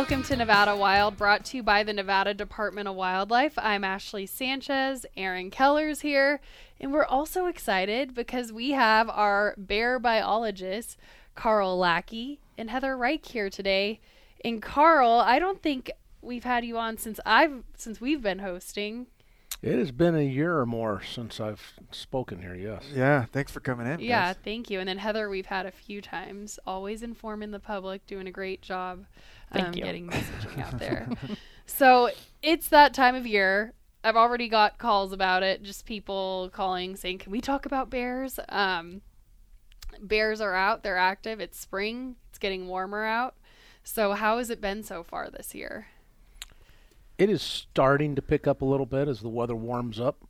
Welcome to Nevada Wild, brought to you by the Nevada Department of Wildlife. I'm Ashley Sanchez. Aaron Keller's here. And we're also excited because we have our bear biologists, Carl Lackey and Heather Reich here today. And Carl, I don't think we've had you on since I've since we've been hosting. It has been a year or more since I've spoken here, yes. Yeah, thanks for coming in. Yeah, guys. thank you. And then Heather, we've had a few times, always informing the public, doing a great job Thank um, you. getting messaging out there. so it's that time of year. I've already got calls about it, just people calling saying, Can we talk about bears? Um, bears are out, they're active. It's spring, it's getting warmer out. So, how has it been so far this year? It is starting to pick up a little bit as the weather warms up.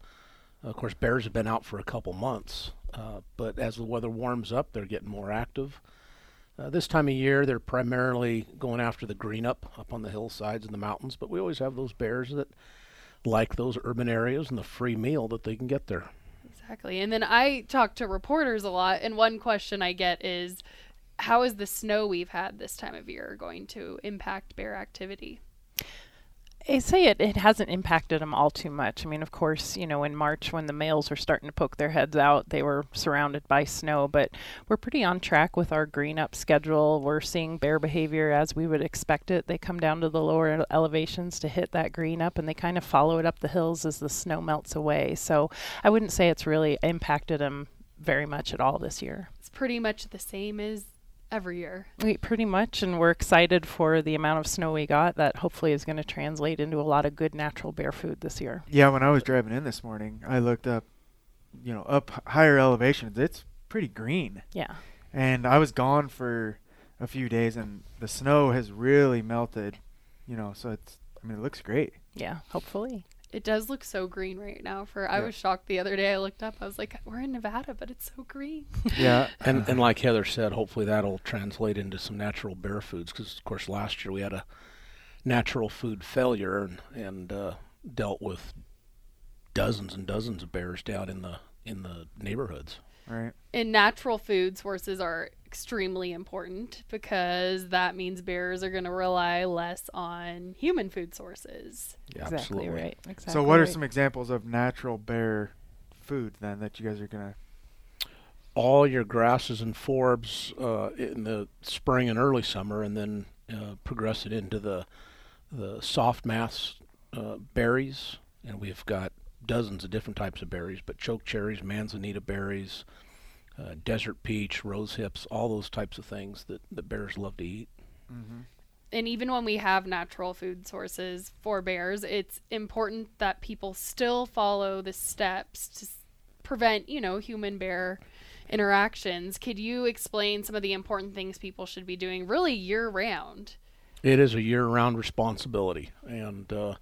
Of course, bears have been out for a couple months, uh, but as the weather warms up, they're getting more active. Uh, this time of year, they're primarily going after the green up, up on the hillsides and the mountains, but we always have those bears that like those urban areas and the free meal that they can get there. Exactly. And then I talk to reporters a lot, and one question I get is how is the snow we've had this time of year going to impact bear activity? I say it, it hasn't impacted them all too much. I mean, of course, you know, in March when the males were starting to poke their heads out, they were surrounded by snow, but we're pretty on track with our green up schedule. We're seeing bear behavior as we would expect it. They come down to the lower elevations to hit that green up and they kind of follow it up the hills as the snow melts away. So I wouldn't say it's really impacted them very much at all this year. It's pretty much the same as every year. We pretty much, and we're excited for the amount of snow we got. That hopefully is going to translate into a lot of good natural bear food this year. Yeah, when I was driving in this morning, I looked up, you know, up higher elevations. It's pretty green. Yeah. And I was gone for a few days, and the snow has really melted, you know, so it's, I mean, it looks great. Yeah, hopefully. It does look so green right now. For I Yeah. was shocked the other day. I looked up. I was like, "We're in Nevada, but it's so green." Yeah. And, and like Heather said, hopefully that'll translate into some natural bear foods because, of course, last year we had a natural food failure and, and uh, dealt with dozens and dozens of bears down in the in the neighborhoods. Right. And natural food sources are extremely important because that means bears are going to rely less on human food sources. Yeah, exactly absolutely. right. Exactly. so, what are some examples of natural bear food then that you guys are gonna? All your grasses and forbs uh, in the spring and early summer, and then uh, progress it into the the soft mass uh, berries, and we've got dozens of different types of berries, but choke cherries, manzanita berries, uh, desert peach, rose hips, all those types of things that, that bears love to eat. Mm-hmm. and even when we have natural food sources for bears, it's important that people still follow the steps to s- prevent, you know, human bear interactions. Could you explain some of the important things people should be doing really year round? It is a year-round responsibility, and uh,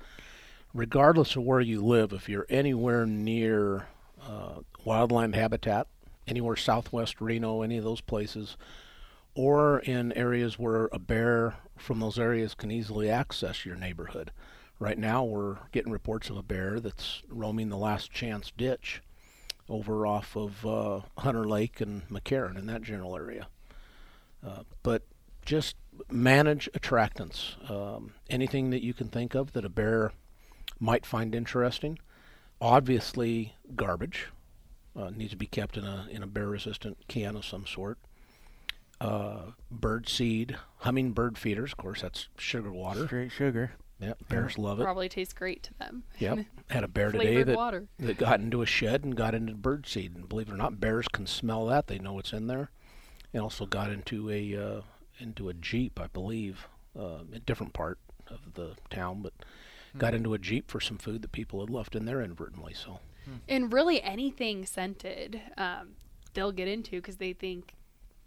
regardless of where you live, if you're anywhere near uh, wildland habitat, anywhere southwest Reno, any of those places, or in areas where a bear from those areas can easily access your neighborhood. Right now, we're getting reports of a bear that's roaming the Last Chance ditch over off of uh, Hunter Lake and McCarran in that general area. Uh, but just manage attractants. Um, anything that you can think of that a bear might find interesting. Obviously, garbage uh, needs to be kept in a in a bear-resistant can of some sort. Uh, bird seed, hummingbird feeders. Of course, that's sugar water. Straight sugar. Yep, bears love it. Probably tastes great to them. Yep, had a bear today that water. that got into a shed and got into bird seed. And believe it or not, bears can smell that. They know what's in there. And also got into a uh, into a jeep, I believe, uh, a different part of the town, but got into a jeep for some food that people had left in there inadvertently. So And really anything scented, um, they'll get into because they think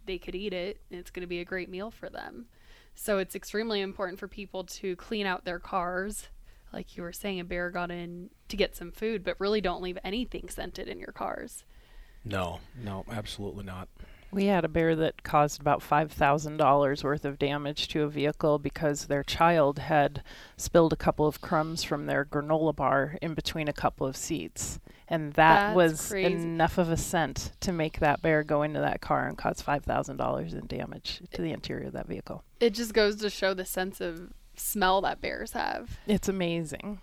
they could eat it and it's going to be a great meal for them. So it's extremely important for people to clean out their cars. Like you were saying, a bear got in to get some food, but really don't leave anything scented in your cars. No, no, absolutely not. We had a bear that caused about $5,000 worth of damage to a vehicle because their child had spilled a couple of crumbs from their granola bar in between a couple of seats. And that That's was crazy. enough of a scent to make that bear go into that car and cause $5,000 in damage to the interior of that vehicle. It just goes to show the sense of smell that bears have. It's amazing.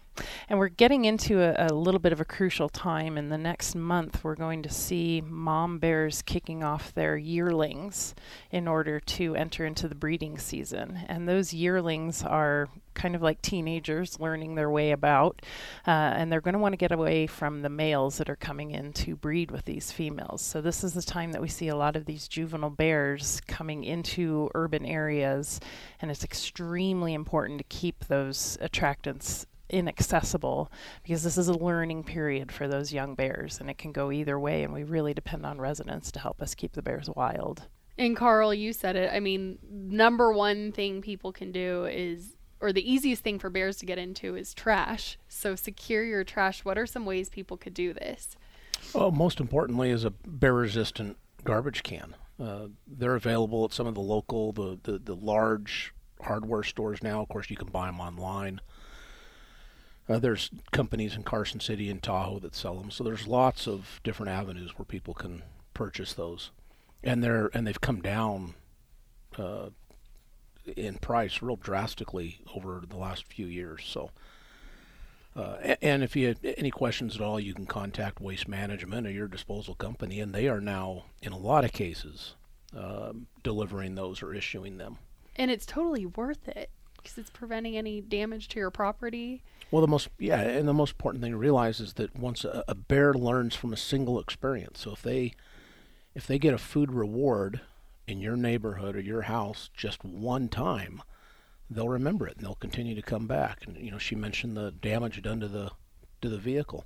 And we're getting into a, a little bit of a crucial time. In the next month, we're going to see mom bears kicking off their yearlings in order to enter into the breeding season. And those yearlings are kind of like teenagers learning their way about. Uh, and they're going to want to get away from the males that are coming in to breed with these females. So, this is the time that we see a lot of these juvenile bears coming into urban areas. And it's extremely important to keep those attractants inaccessible because this is a learning period for those young bears and it can go either way and we really depend on residents to help us keep the bears wild. And Carl, you said it. I mean, number one thing people can do is, or the easiest thing for bears to get into is trash. So secure your trash. What are some ways people could do this? Well, most importantly, is a bear-resistant garbage can. Uh, they're available at some of the local, the, the, the large hardware stores now. Of course, you can buy them online. Uh, there's companies in Carson City and Tahoe that sell them, so there's lots of different avenues where people can purchase those, and they're and they've come down uh, in price real drastically over the last few years. So. Uh, and if you have any questions at all, you can contact Waste Management or your disposal company, and they are now, in a lot of cases, um, delivering those or issuing them. And it's totally worth it because it's preventing any damage to your property. Well, the most yeah, and the most important thing to realize is that once a, a bear learns from a single experience, so if they if they get a food reward in your neighborhood or your house just one time, they'll remember it and they'll continue to come back. And you know, she mentioned the damage done to the to the vehicle.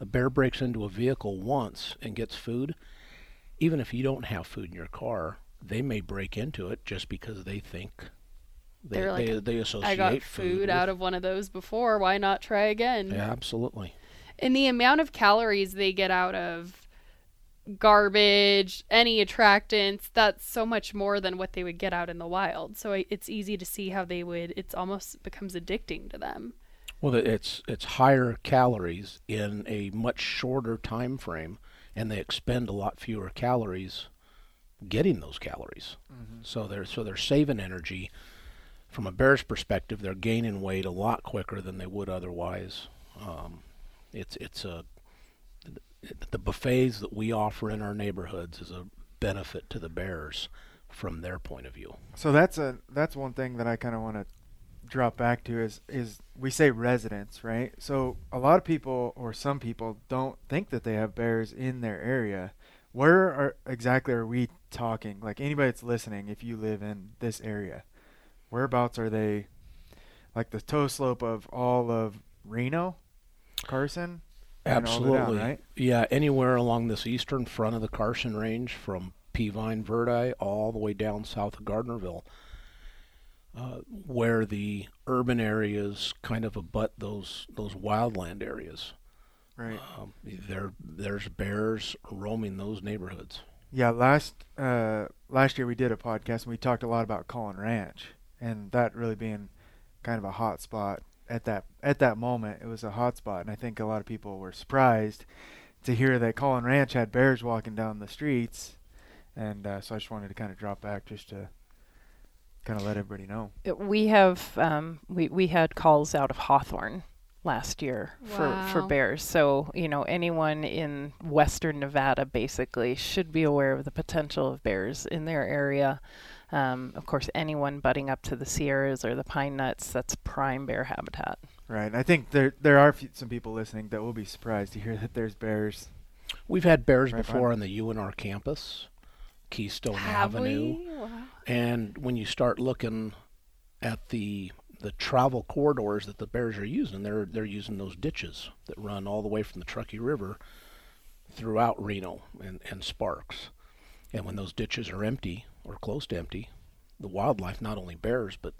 A bear breaks into a vehicle once and gets food. Even if you don't have food in your car, they may break into it just because they think they They're like, they, they associate I got food food with- out of one of those before. Why not try again? Yeah, absolutely. And the amount of calories they get out of garbage, any attractants, that's so much more than what they would get out in the wild. So it's easy to see how they would, it's almost becomes addicting to them. Well, it's it's higher calories in a much shorter time frame, and they expend a lot fewer calories getting those calories. Mm-hmm. So they're so they're saving energy. From a bear's perspective, they're gaining weight a lot quicker than they would otherwise. Um, it's it's a the buffets that we offer in our neighborhoods is a benefit to the bears from their point of view. So that's a that's one thing that I kind of want to drop back to is is we say residents, right? So a lot of people or some people don't think that they have bears in their area. Where are exactly are we talking? Like anybody that's listening, if you live in this area, whereabouts are they? Like the toe slope of all of Reno, Carson, and all the way down, Absolutely. right? Yeah, anywhere along this eastern front of the Carson Range, from Peavine Verdi all the way down south of Gardnerville, uh, where the urban areas kind of abut those those wildland areas. Right. Um, there, there's bears roaming those neighborhoods. Yeah, last uh, last year we did a podcast and we talked a lot about Caughlin Ranch and that really being kind of a hot spot at that at that moment. It was a hot spot, and I think a lot of people were surprised to hear that Caughlin Ranch had bears walking down the streets, and uh, so I just wanted to kind of drop back just to kind of let everybody know. Uh, We have um, we we had calls out of Hawthorne last year for for bears. So you know anyone in western Nevada basically should be aware of the potential of bears in their area. Um, of course, anyone butting up to the Sierras or the Pine Nuts, that's prime bear habitat. Right. I think there there are few, some people listening that will be surprised to hear that there's bears. We've had bears Right, before on the UNR campus, Keystone Have Avenue. we? Wow. And when you start looking at the the travel corridors that the bears are using, they're they're using those ditches that run all the way from the Truckee River throughout Reno and, and Sparks. And when those ditches are empty or close to empty, the wildlife, not only bears but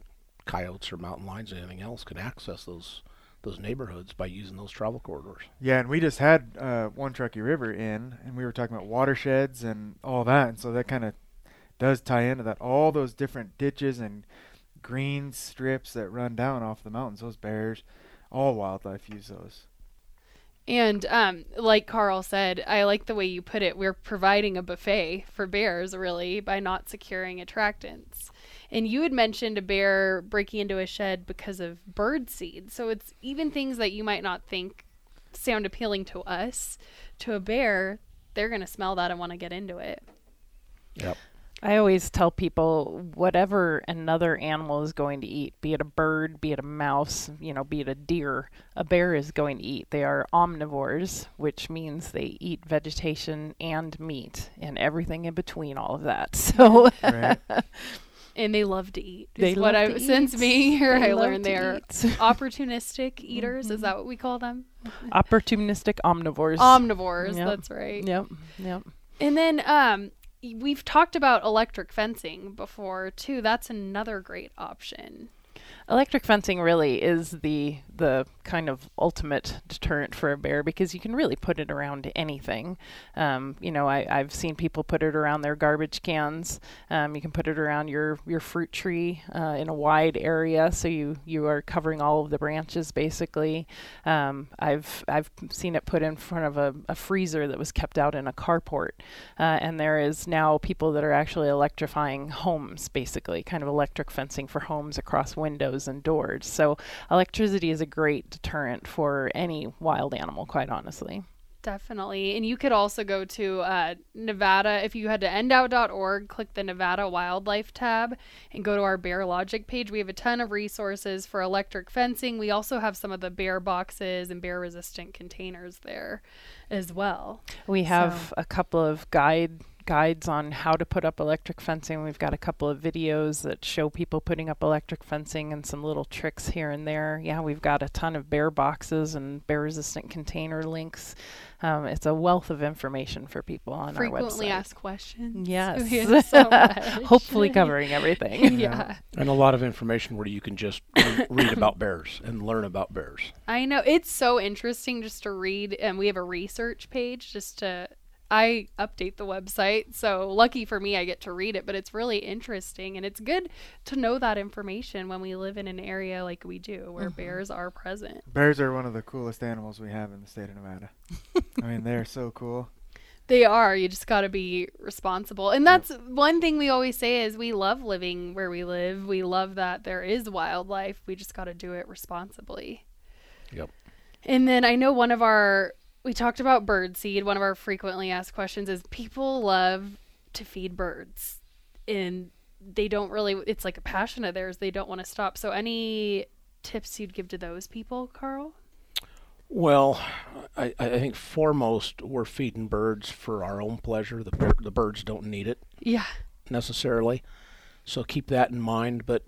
coyotes or mountain lions or anything else, can access those those neighborhoods by using those travel corridors. Yeah, and we just had uh, one Truckee River in, and we were talking about watersheds and all that, and so that kind of does tie into that. All those different ditches and green strips that run down off the mountains, those bears, all wildlife use those. And um, like Carl said, I like the way you put it. We're providing a buffet for bears, really, by not securing attractants. And you had mentioned a bear breaking into a shed because of bird seed. So it's even things that you might not think sound appealing to us. To a bear, they're going to smell that and want to get into it. Yep. I always tell people whatever another animal is going to eat, be it a bird, be it a mouse, you know, be it a deer, a bear is going to eat. They are omnivores, which means they eat vegetation and meat and everything in between all of that. So Right? And they love to eat. is They what love I to since eat. being here, They I learned they're eat. opportunistic eaters. Is that what we call them? opportunistic omnivores. Omnivores. Yep. That's right. Yep. Yep. And then um y- we've talked about electric fencing before too. That's another great option. Electric fencing really is the the kind of ultimate deterrent for a bear because you can really put it around anything. Um, you know, I, I've seen people put it around their garbage cans. Um, you can put it around your, your fruit tree uh, in a wide area, so you, you are covering all of the branches basically. Um, I've I've seen it put in front of a, a freezer that was kept out in a carport, uh, and there is now people that are actually electrifying homes basically, kind of electric fencing for homes across windows and doors. So electricity is a great deterrent for any wild animal, quite honestly. Definitely. And you could also go to uh, Nevada. If you head to ndow.org, click the Nevada Wildlife tab and go to our Bear Logic page. We have a ton of resources for electric fencing. We also have some of the bear boxes and bear resistant containers there as well. We have a couple of guide guides on how to put up electric fencing. We've got a couple of videos that show people putting up electric fencing and some little tricks here and there. Yeah, we've got a ton of bear boxes and bear resistant container links. Um, it's a wealth of information for people on our website. Frequently asked questions. Yes. So much. Hopefully covering everything. yeah. And a lot of information where you can just re- read about bears and learn about bears. I know it's so interesting just to read, and we have a research page just to. I update the website, so lucky for me, I get to read it. But it's really interesting, and it's good to know that information when we live in an area like we do, where mm-hmm. bears are present. Bears are one of the coolest animals we have in the state of Nevada. I mean, they're so cool. They are. You just got to be responsible, and that's one thing we always say is we love living where we live. We love that there is wildlife. We just got to do it responsibly. Yep. And then I know one of our we talked about bird seed. One of our frequently asked questions is people love to feed birds and they don't really it's like a passion of theirs. They don't want to stop. So any tips you'd give to those people, Carl? Well, I, I think foremost we're feeding birds for our own pleasure. The the birds don't need it Yeah. necessarily, so keep that in mind. But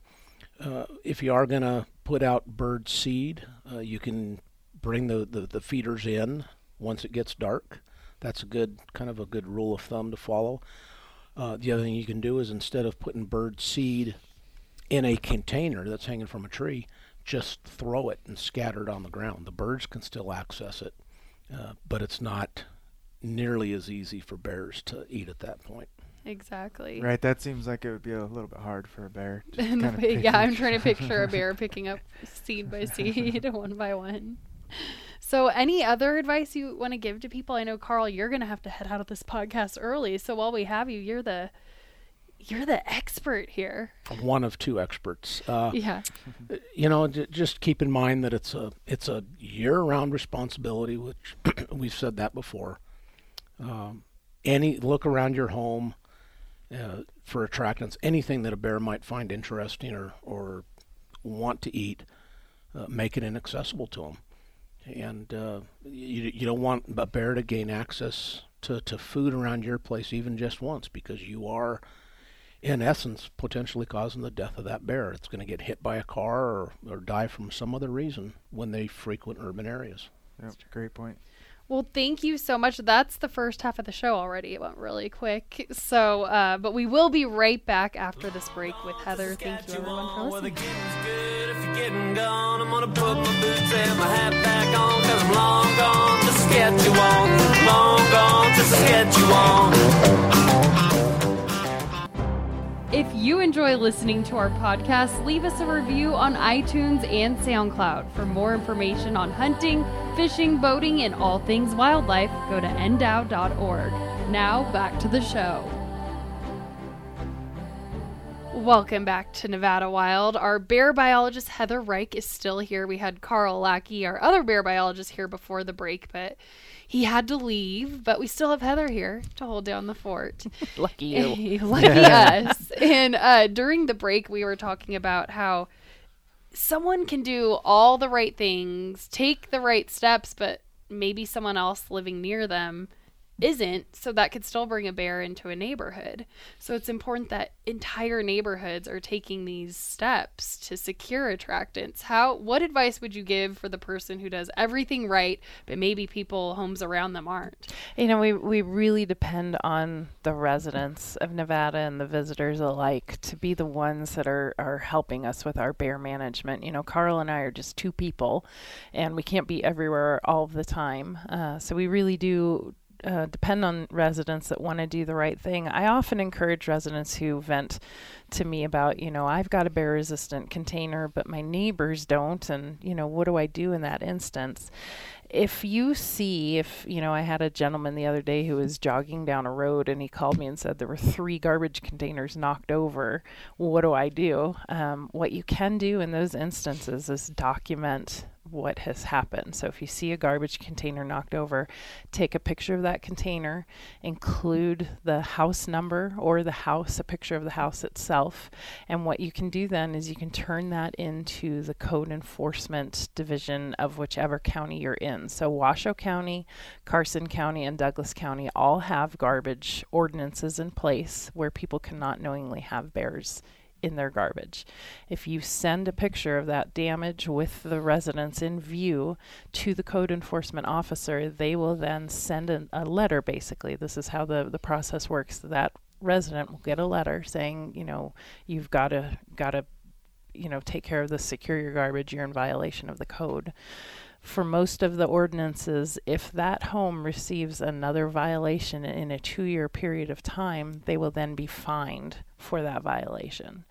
uh, if you are gonna put out bird seed, uh, you can bring the, the, the feeders in once it gets dark. That's a good kind of a good rule of thumb to follow. Uh, the other thing you can do is instead of putting bird seed in a container that's hanging from a tree, just throw it and scatter it on the ground. The birds can still access it, uh, but it's not nearly as easy for bears to eat at that point. Exactly. Right? That seems like it would be a little bit hard for a bear. Just And the kinda big- pick yeah, I'm trying to picture a bear picking up seed by seed, one by one. So, any other advice you want to give to people? I know, Carl, you're going to have to head out of this podcast early. So, while we have you, you're the you're the expert here. One of two experts. Uh, Yeah. you know, j- just keep in mind that it's a it's a year-round responsibility, which we've said that before. Um, any look around your home uh, for attractants, anything that a bear might find interesting or or want to eat, uh, make it inaccessible to them. And uh, you you don't want a bear to gain access to, to food around your place even just once because you are in essence, potentially causing the death of that bear. It's going to get hit by a car or, or die from some other reason when they frequent urban areas. Yep, that's a great point. Well, thank you so much. That's the first half of the show already. It went really quick. So, uh, but we will be right back after this break with Heather. Thank you, everyone, for Well, the listening. If you're getting gone. I'm gonna put my boots and my hat back on, cause I'm long gone to Saskatchewan. Long gone to Saskatchewan. If you enjoy listening to our podcast, leave us a review on iTunes and SoundCloud. For more information on hunting, fishing, boating, and all things wildlife, go to ndow.org. Now, back to the show. Welcome back to Nevada Wild. Our bear biologist Heather Reich is still here. We had Carl Lackey, our other bear biologist, here before the break, but he had to leave. But we still have Heather here to hold down the fort. Lucky you. Lucky us. And uh, during the break, we were talking about how someone can do all the right things, take the right steps, but maybe someone else living near them isn't. So that could still bring a bear into a neighborhood. So it's important that entire neighborhoods are taking these steps to secure attractants. How? What advice would you give for the person who does everything right, but maybe people homes around them aren't? You know, we, we really depend on the residents of Nevada and the visitors alike to be the ones that are, are helping us with our bear management. You know, Carl and I are just two people, and we can't be everywhere all the time. Uh, so we really do uh, depend on residents that want to do the right thing. I often encourage residents who vent to me about, you know, I've got a bear resistant container, but my neighbors don't. And, you know, what do I do in that instance? If you see, if, you know, I had a gentleman the other day who was jogging down a road and he called me and said there were three garbage containers knocked over. What do I do? Um, what you can do in those instances is document what has happened. So if you see a garbage container knocked over, take a picture of that container, include the house number or the house, a picture of the house itself. And what you can do then is you can turn that into the code enforcement division of whichever county you're in. So Washoe County, Carson County, and Douglas County all have garbage ordinances in place where people cannot knowingly have bears in their garbage. If you send a picture of that damage with the residents in view to the code enforcement officer, they will then send an, a letter basically. This is how the, the process works. That resident will get a letter saying, you know, you've got to got to you know take care of this secure your garbage you're in violation of the code for most of the ordinances, if that home receives another violation in a two year period of time, they will then be fined for that violation.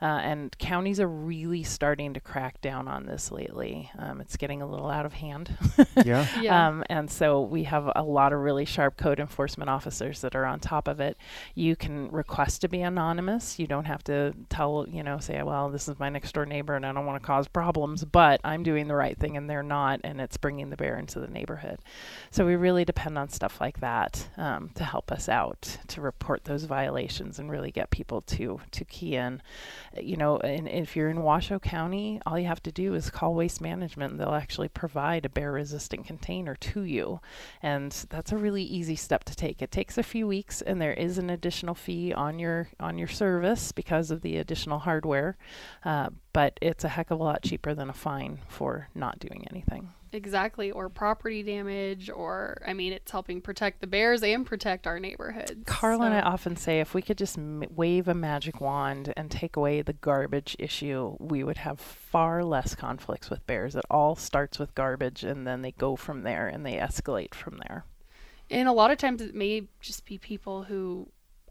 Uh, and counties are really starting to crack down on this lately. Um, it's getting a little out of hand. Yeah. Yeah. Um, and so we have a lot of really sharp code enforcement officers that are on top of it. You can request to be anonymous. You don't have to tell, you know, say, well, this is my next door neighbor and I don't want to cause problems, but I'm doing the right thing and they're not, and it's bringing the bear into the neighborhood. So we really depend on stuff like that um, to help us out to report those violations and really get people to to key in. Uh, You know, and if you're in Washoe County, all you have to do is call Waste Management. They'll actually provide a bear-resistant container to you, and that's a really easy step to take. It takes a few weeks, and there is an additional fee on your on your service because of the additional hardware, uh, but it's a heck of a lot cheaper than a fine for not doing anything. Exactly, or property damage, or I mean, it's helping protect the bears and protect our neighborhoods. Carl and I often say if we could just m- wave a magic wand and take away the garbage issue, we would have far less conflicts with bears. It all starts with garbage and then they go from there and they escalate from there. and a lot of times it may just be people who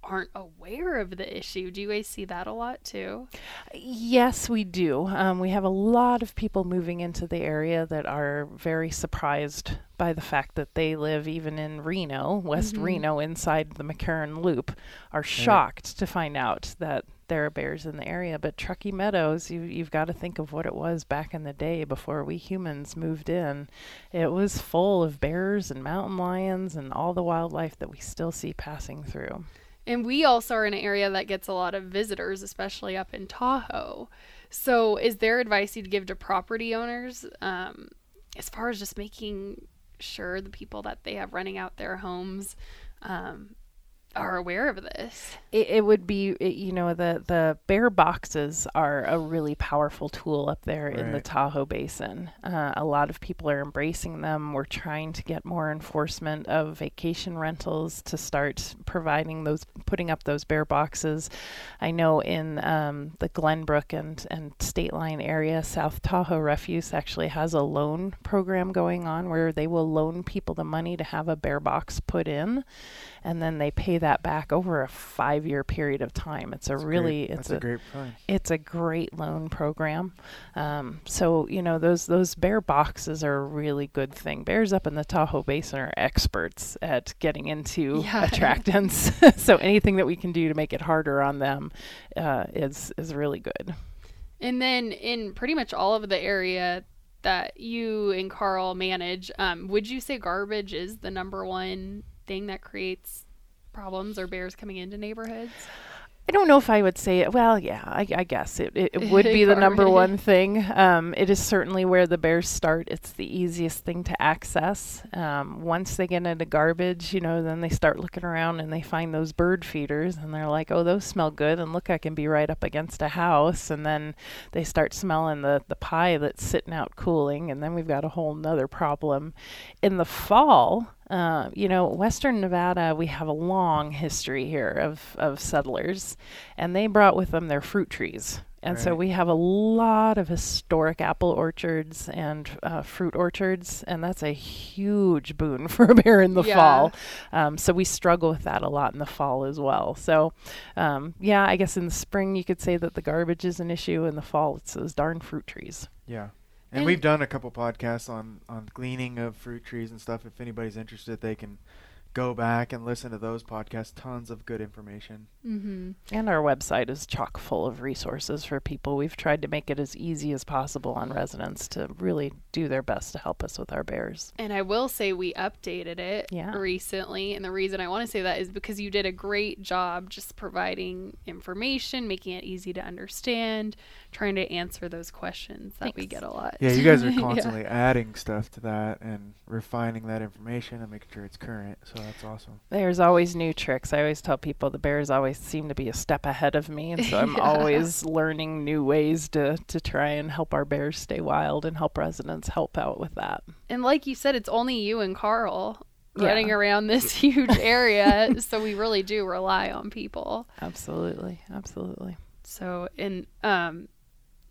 aren't aware of the issue. Do you guys see that a lot too? Yes, we do. Um, we have a lot of people moving into the area that are very surprised by the fact that they live even in Reno, West Mhm. Reno, inside the McCarran Loop, are shocked to find out that there are bears in the area. But Truckee Meadows, you, you've got to think of what it was back in the day before we humans moved in. It was full of bears and mountain lions and all the wildlife that we still see passing through. And we also are in an area that gets a lot of visitors, especially up in Tahoe. So, is there advice you'd give to property owners um, as far as just making sure the people that they have running out their homes um, are aware of this. it, it would be it, you know the the bear boxes are a really powerful tool up there in the Tahoe Basin. Uh, a lot of people are embracing them. We're trying to get more enforcement of vacation rentals to start providing those, putting up those bear boxes. I know in um, the Glenbrook and and State Line area, South Tahoe Refuse actually has a loan program going on where they will loan people the money to have a bear box put in and then they pay that back over a five year period of time. It's a That's really great. it's that's a, great point. it's a great loan program. Um, so you know those those bear boxes are a really good thing. Bears up in the Tahoe Basin are experts at getting into Yeah. attractants. so anything that we can do to make it harder on them uh, is is really good. And then in pretty much all of the area that you and Carl manage, um, would you say garbage is the number one thing that creates problems or bears coming into neighborhoods? I don't know if I would say it. Well, yeah, I, I guess it, it, it would be the number one thing. Um, it is certainly where the bears start. It's the easiest thing to access. Um, once they get into garbage, you know, then they start looking around and they find those bird feeders and they're like, oh, those smell good. And look, I can be right up against a house. And then they start smelling the, the pie that's sitting out cooling. And then we've got a whole nother problem. In the fall, uh, you know, Western Nevada, we have a long history here of, of settlers, and they brought with them their fruit trees. And so we have a lot of historic apple orchards and uh, fruit orchards, and that's a huge boon for a bear in the Yeah. fall. Um, so we struggle with that a lot in the fall as well. So, um, yeah, I guess in the spring you could say that the garbage is an issue. In the fall, it's those darn fruit trees. Yeah. And, And- we've done a couple podcasts on on gleaning of fruit trees and stuff. If anybody's interested, they can go back and listen to those podcasts. Tons of good information. Mm-hmm. And our website is chock full of resources for people. We've tried to make it as easy as possible on residents to really do their best to help us with our bears. And I will say we updated it Yeah. recently. And the reason I want to say that is because you did a great job just providing information, making it easy to understand, trying to answer those questions that we get a lot. Yeah, you guys are Yeah. constantly adding stuff to that and refining that information and making sure it's current. So that's awesome. There's always new tricks. I always tell people the bears always seem to be a step ahead of me, and so I'm Yeah. always learning new ways to to try and help our bears stay wild and help residents help out with that. And like you said, it's only you and Carl Yeah. running around this huge area. so we really do rely on people. Absolutely, absolutely. So and um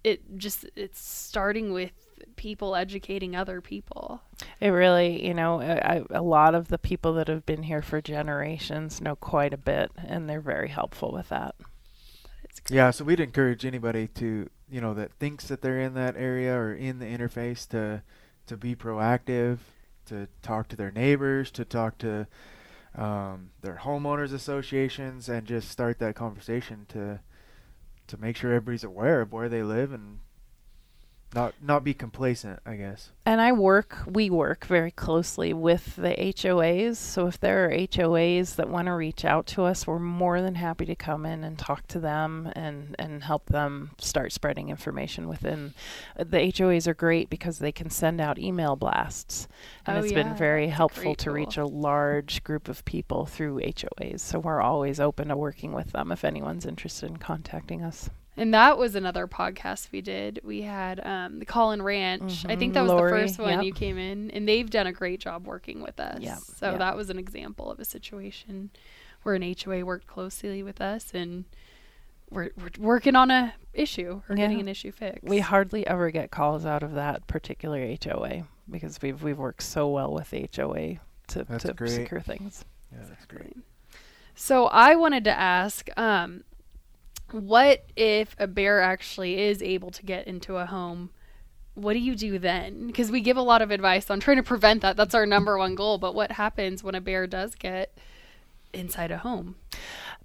it just it's starting with people educating other people. It really, you know, I, I- a lot of the people that have been here for generations know quite a bit, and they're very helpful with that. Yeah, so we'd encourage anybody to, you know, that thinks that they're in that area or in the interface to to be proactive, to talk to their neighbors, to talk to um, their homeowners associations and just start that conversation to to make sure everybody's aware of where they live and not not be complacent, I guess. And I work, we work very closely with the HOAs. So if there are HOAs that want to reach out to us, we're more than happy to come in and talk to them and, and help them start spreading information within. uh, The HOAs are great because they can send out email blasts. And Oh, it's yeah, been very that's helpful great to reach a large group of people through HOAs. So we're always open to working with them if anyone's interested in contacting us. And that was another podcast we did. We had um, the Caughlin Ranch. I think that was Lori, the first one yep. you came in, and they've done a great job working with us. Yep, So yep. that was an example of a situation where an HOA worked closely with us, and we're, we're working on a issue or getting an issue fixed. We hardly ever get calls out of that particular HOA because we've we've worked so well with the HOA to, That's to great. secure things. Yeah, that's great. So I wanted to ask, um, what if a bear actually is able to get into a home? What do you do then? Because we give a lot of advice on trying to prevent that. That's our number one goal. But what happens when a bear does get inside a home?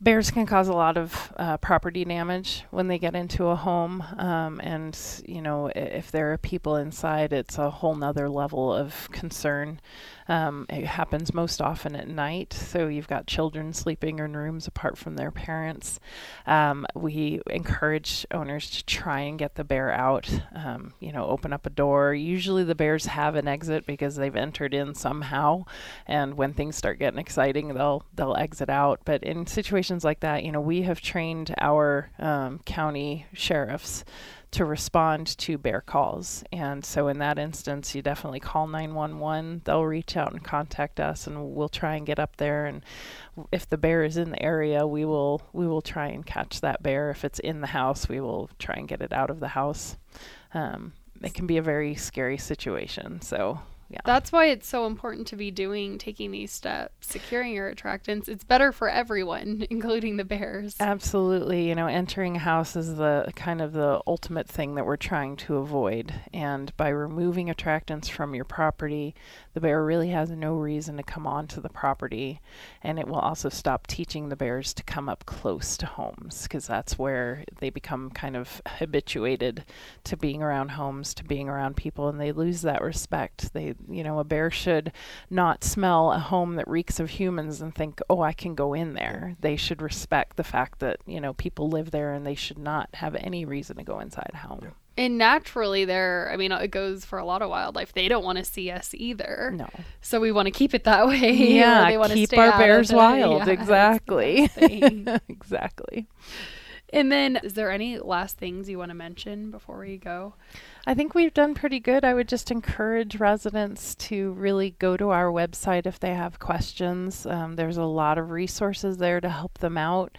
Bears can cause a lot of uh, property damage when they get into a home, um, and you know if there are people inside, it's a whole nother level of concern. Um, it happens most often at night, so you've got children sleeping in rooms apart from their parents. Um, we encourage owners to try and get the bear out. Um, you know, open up a door. Usually, the bears have an exit because they've entered in somehow, and when things start getting exciting, they'll they'll exit out. But in situations like that, you know, we have trained our um, county sheriffs to respond to bear calls. And so in that instance, you definitely call 911. They'll reach out and contact us and we'll try and get up there and if the bear is in the area, we will we will try and catch that bear. If it's in the house, we will try and get it out of the house. Um, it can be a very scary situation. So, yeah. That's why it's so important to be doing, taking these steps, securing your attractants. It's better for everyone, including the bears. Absolutely. You know, entering a house is the kind of the ultimate thing that we're trying to avoid. And by removing attractants from your property, the bear really has no reason to come onto the property. And it will also stop teaching the bears to come up close to homes because that's where they become kind of habituated to being around homes, to being around people, and they lose that respect. They, you know, a bear should not smell a home that reeks of humans and think, oh, I can go in there. They should respect the fact that, you know, people live there and they should not have any reason to go inside a home. And naturally, they're, I mean, it goes for a lot of wildlife. They don't want to see us either. No. So we want to keep it that way. Yeah, they wanna keep stay our bears wild. yeah, exactly. exactly. And then, is there any last things you want to mention before we go? I think we've done pretty good. I would just encourage residents to really go to our website if they have questions. Um, there's a lot of resources there to help them out.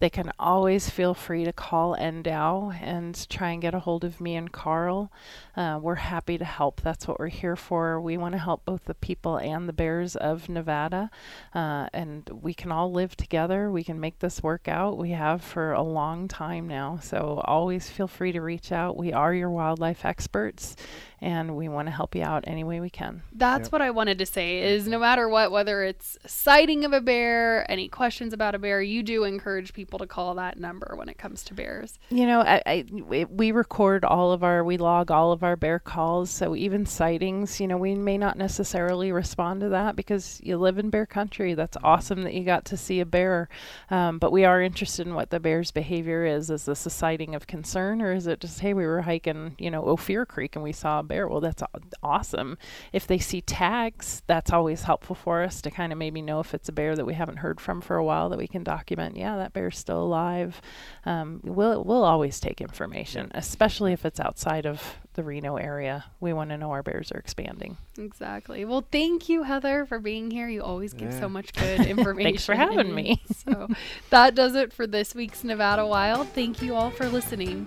They can always feel free to call NDOW and try and get a hold of me and Carl. Uh, we're happy to help. That's what we're here for. We want to help both the people and the bears of Nevada, uh, and we can all live together. We can make this work out. We have for a long time now. So always feel free to reach out. We are your wildlife experts, and we want to help you out any way we can. That's Yep. what I wanted to say is no matter what, whether it's sighting of a bear, any questions about a bear, you do encourage people to call that number when it comes to bears. You know, I, I we- we record all of our, we log all of our bear calls. So even sightings, you know, we may not necessarily respond to that because you live in bear country. That's awesome that you got to see a bear, um, but we are interested in what the bear's behavior is. Is this a sighting of concern, or is it just, hey, we were hiking, you know, Ophir Creek and we saw a bear? Well, that's awesome. If they see tags, that's always helpful for us to kind of maybe know if it's a bear that we haven't heard from for a while that we can document. Yeah, that bear's still alive. Um, we'll we'll always take information, especially if it's outside of the Reno area. We want to know our bears are expanding. Exactly. Well, thank you, Heather, for being here. You always give Yeah. so much good information. Thanks for having me. so that does it for this week's Nevada Wild. Thank you all for listening.